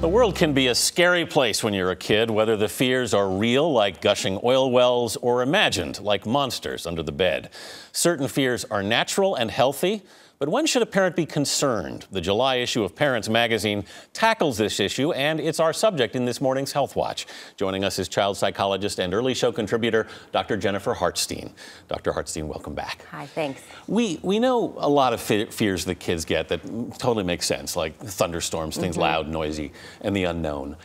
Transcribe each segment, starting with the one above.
The world can be a scary place when you're a kid, whether the fears are real, like gushing oil wells, or imagined, like monsters under the bed. Certain fears are natural and healthy, but when should a parent be concerned? The July issue of Parents Magazine tackles this issue, and it's our subject in this morning's Health Watch. Joining us is child psychologist and early show contributor, Dr. Jennifer Hartstein. Dr. Hartstein, welcome back. Hi, thanks. We, we know a lot of fears that kids get that totally make sense, like thunderstorms, things mm -hmm. loud, noisy, and the unknown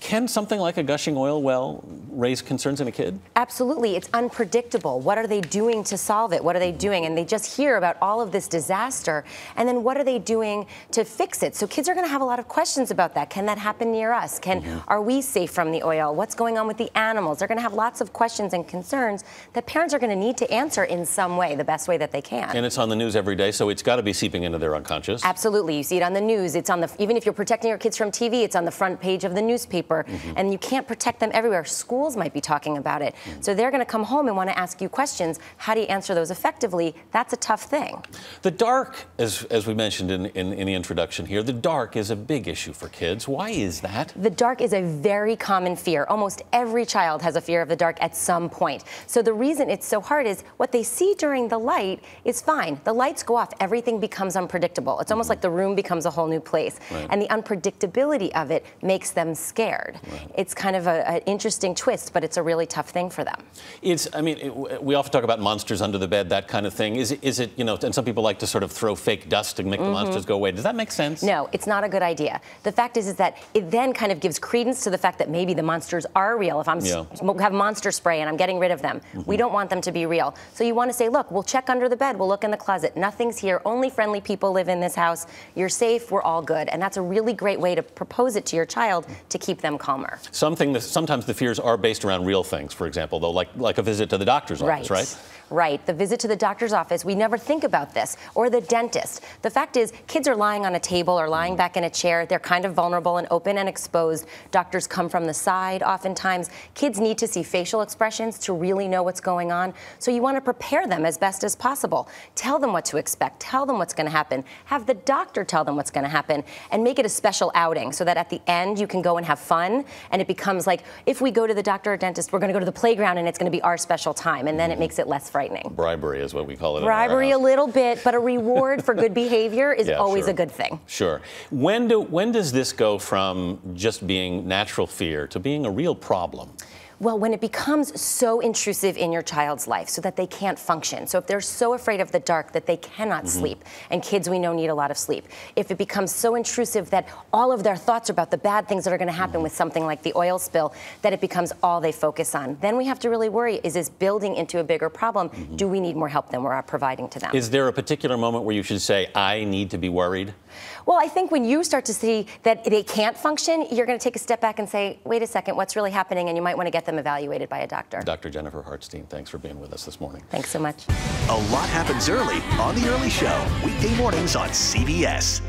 can something like a gushing oil well raise concerns in a kid? Absolutely. It's unpredictable. What are they doing to solve it? What are they doing? And they just hear about all of this disaster. And then what are they doing to fix it? So kids are going to have a lot of questions about that. Can that happen near us? Can mm -hmm. Are we safe from the oil? What's going on with the animals? They're going to have lots of questions and concerns that parents are going to need to answer in some way, the best way that they can. And it's on the news every day, so it's got to be seeping into their unconscious. Absolutely. You see it on the news. It's on the even if you're protecting your kids from TV, it's on the front page of the newspaper newspaper, mm-hmm. and you can't protect them everywhere. Schools might be talking about it. So they're going to come home and want to ask you questions. How do you answer those effectively? That's a tough thing. The dark, as, as we mentioned in, in, in the introduction here, the dark is a big issue for kids. Why is that? The dark is a very common fear. Almost every child has a fear of the dark at some point. So the reason it's so hard is what they see during the light is fine. The lights go off, everything becomes unpredictable. It's almost mm-hmm. like the room becomes a whole new place. Right. And the unpredictability of it makes them scared. Right. It's kind of an interesting twist, but it's a really tough thing for them. It's, I mean, it, we often talk about monsters under the bed, that kind of thing. Is it, is it, you know, and some people like to sort of throw fake dust to make mm -hmm. the mm-hmm. monsters go away. Does that make sense? No, it's not a good idea. The fact is, is that it then kind of gives credence to the fact that maybe the monsters are real. If I'm yeah. have monster spray and I'm getting rid of them, mm -hmm. we don't want them to be real. So you want to say, look, we'll check under the bed, we'll look in the closet. Nothing's here. Only friendly people live in this house. You're safe. We're all good. And that's a really great way to propose it to your child to keep them calmer. Something that sometimes the fears are based around real things, for example, though, like, like a visit to the doctor's office, right? right? Right, the visit to the doctor's office, we never think about this, or the dentist. The fact is, kids are lying on a table or lying mm-hmm. back in a chair. They're kind of vulnerable and open and exposed. Doctors come from the side oftentimes. Kids need to see facial expressions to really know what's going on. So you want to prepare them as best as possible. Tell them what to expect. Tell them what's going to happen. Have the doctor tell them what's going to happen and make it a special outing so that at the end you can go and have fun and it becomes like if we go to the doctor or dentist, we're going to go to the playground and it's going to be our special time and then it mm-hmm. makes it less frightening frightening. Bribery is what we call it. Bribery a little bit, but a reward for good behavior is yeah, always sure. a good thing. Sure. When do when does this go from just being natural fear to being a real problem? Well, when it becomes so intrusive in your child's life so that they can't function. So if they're so afraid of the dark that they cannot mm-hmm. sleep, and kids we know need a lot of sleep. If it becomes so intrusive that all of their thoughts are about the bad things that are going to happen mm-hmm. with something like the oil spill, that it becomes all they focus on. Then we have to really worry, is this building into a bigger problem? Mm-hmm. Do we need more help than we're providing to them? Is there a particular moment where you should say, I need to be worried? Well, I think when you start to see that they can't function, you're going to take a step back and say, wait a second, what's really happening? And you might want to get them evaluated by a doctor. Dr. Jennifer Hartstein, thanks for being with us this morning. Thanks so much. A lot happens early on The Early Show, weekday mornings on CBS.